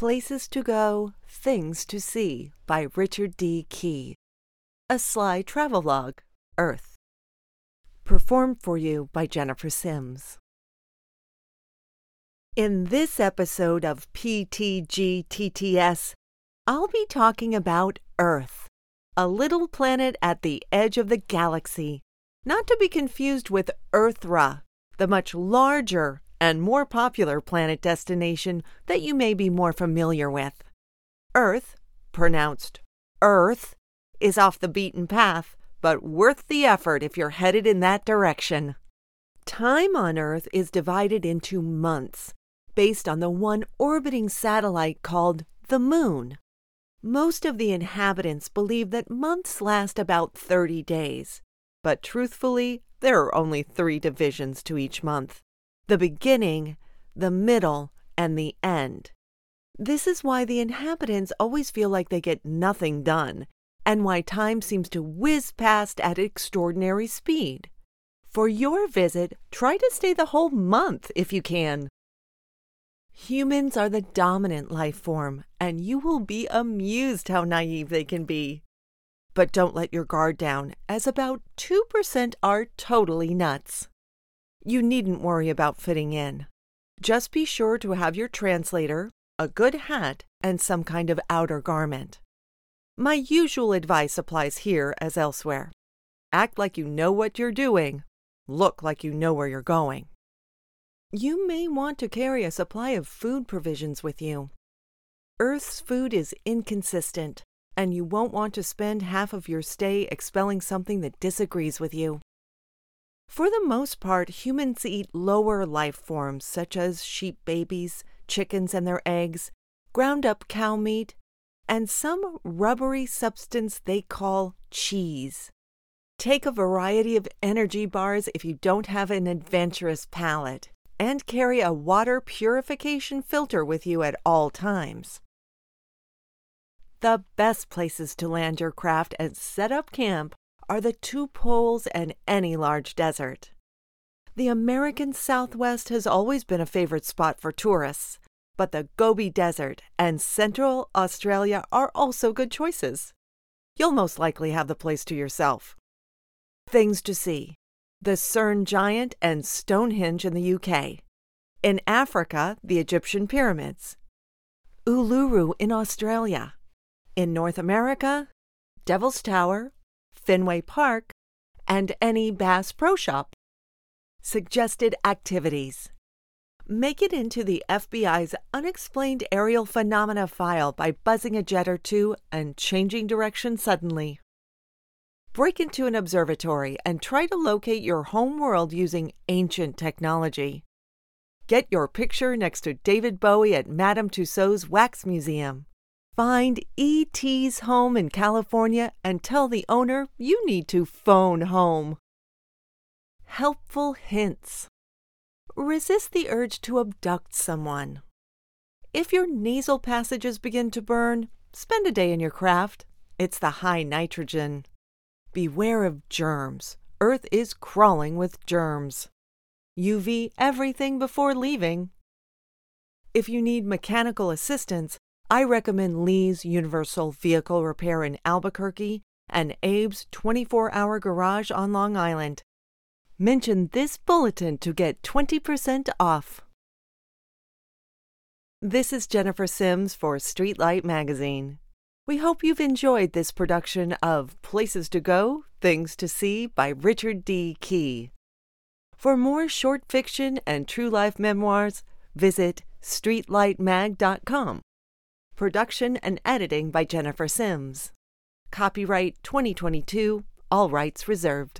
Places to Go, Things to See by Richard D. Key. A sly travelogue, Earth. Performed for you by Jennifer Sims. In this episode of PTGTTS, I'll be talking about Earth, a little planet at the edge of the galaxy, not to be confused with Earthra, the much larger and more popular planet destination that you may be more familiar with. Earth, pronounced Earth, is off the beaten path, but worth the effort if you're headed in that direction. Time on Earth is divided into months, based on the one orbiting satellite called the Moon. Most of the inhabitants believe that months last about 30 days, but truthfully, there are only three divisions to each month the beginning, the middle, and the end. This is why the inhabitants always feel like they get nothing done, and why time seems to whiz past at extraordinary speed. For your visit, try to stay the whole month if you can. Humans are the dominant life form, and you will be amused how naive they can be. But don't let your guard down, as about 2% are totally nuts. You needn't worry about fitting in. Just be sure to have your translator, a good hat, and some kind of outer garment. My usual advice applies here as elsewhere. Act like you know what you're doing. Look like you know where you're going. You may want to carry a supply of food provisions with you. Earth's food is inconsistent, and you won't want to spend half of your stay expelling something that disagrees with you. For the most part, humans eat lower life forms such as sheep babies, chickens and their eggs, ground up cow meat, and some rubbery substance they call cheese. Take a variety of energy bars if you don't have an adventurous palate, and carry a water purification filter with you at all times. The best places to land your craft and set up camp are the two poles and any large desert. The American Southwest has always been a favorite spot for tourists, but the Gobi Desert and Central Australia are also good choices. You'll most likely have the place to yourself. Things to see the Cerne Giant and Stonehenge in the UK. In Africa, the Egyptian pyramids. Uluru in Australia. In North America, Devil's Tower, Fenway Park, and any Bass Pro Shop. Suggested activities. Make it into the FBI's Unexplained Aerial Phenomena file by buzzing a jet or two and changing direction suddenly. Break into an observatory and try to locate your home world using ancient technology. Get your picture next to David Bowie at Madame Tussauds Wax Museum. Find ET's home in California and tell the owner you need to phone home. Helpful hints. Resist the urge to abduct someone. If your nasal passages begin to burn, spend a day in your craft. It's the high nitrogen. Beware of germs. Earth is crawling with germs. UV everything before leaving. If you need mechanical assistance, I recommend Lee's Universal Vehicle Repair in Albuquerque and Abe's 24 hour garage on Long Island. Mention this bulletin to get 20% off. This is Jennifer Sims for Streetlight Magazine. We hope you've enjoyed this production of Places to Go, Things to See by Richard D. Key. For more short fiction and true life memoirs, visit streetlightmag.com. Production and editing by Jennifer Sims. Copyright 2022, all rights reserved.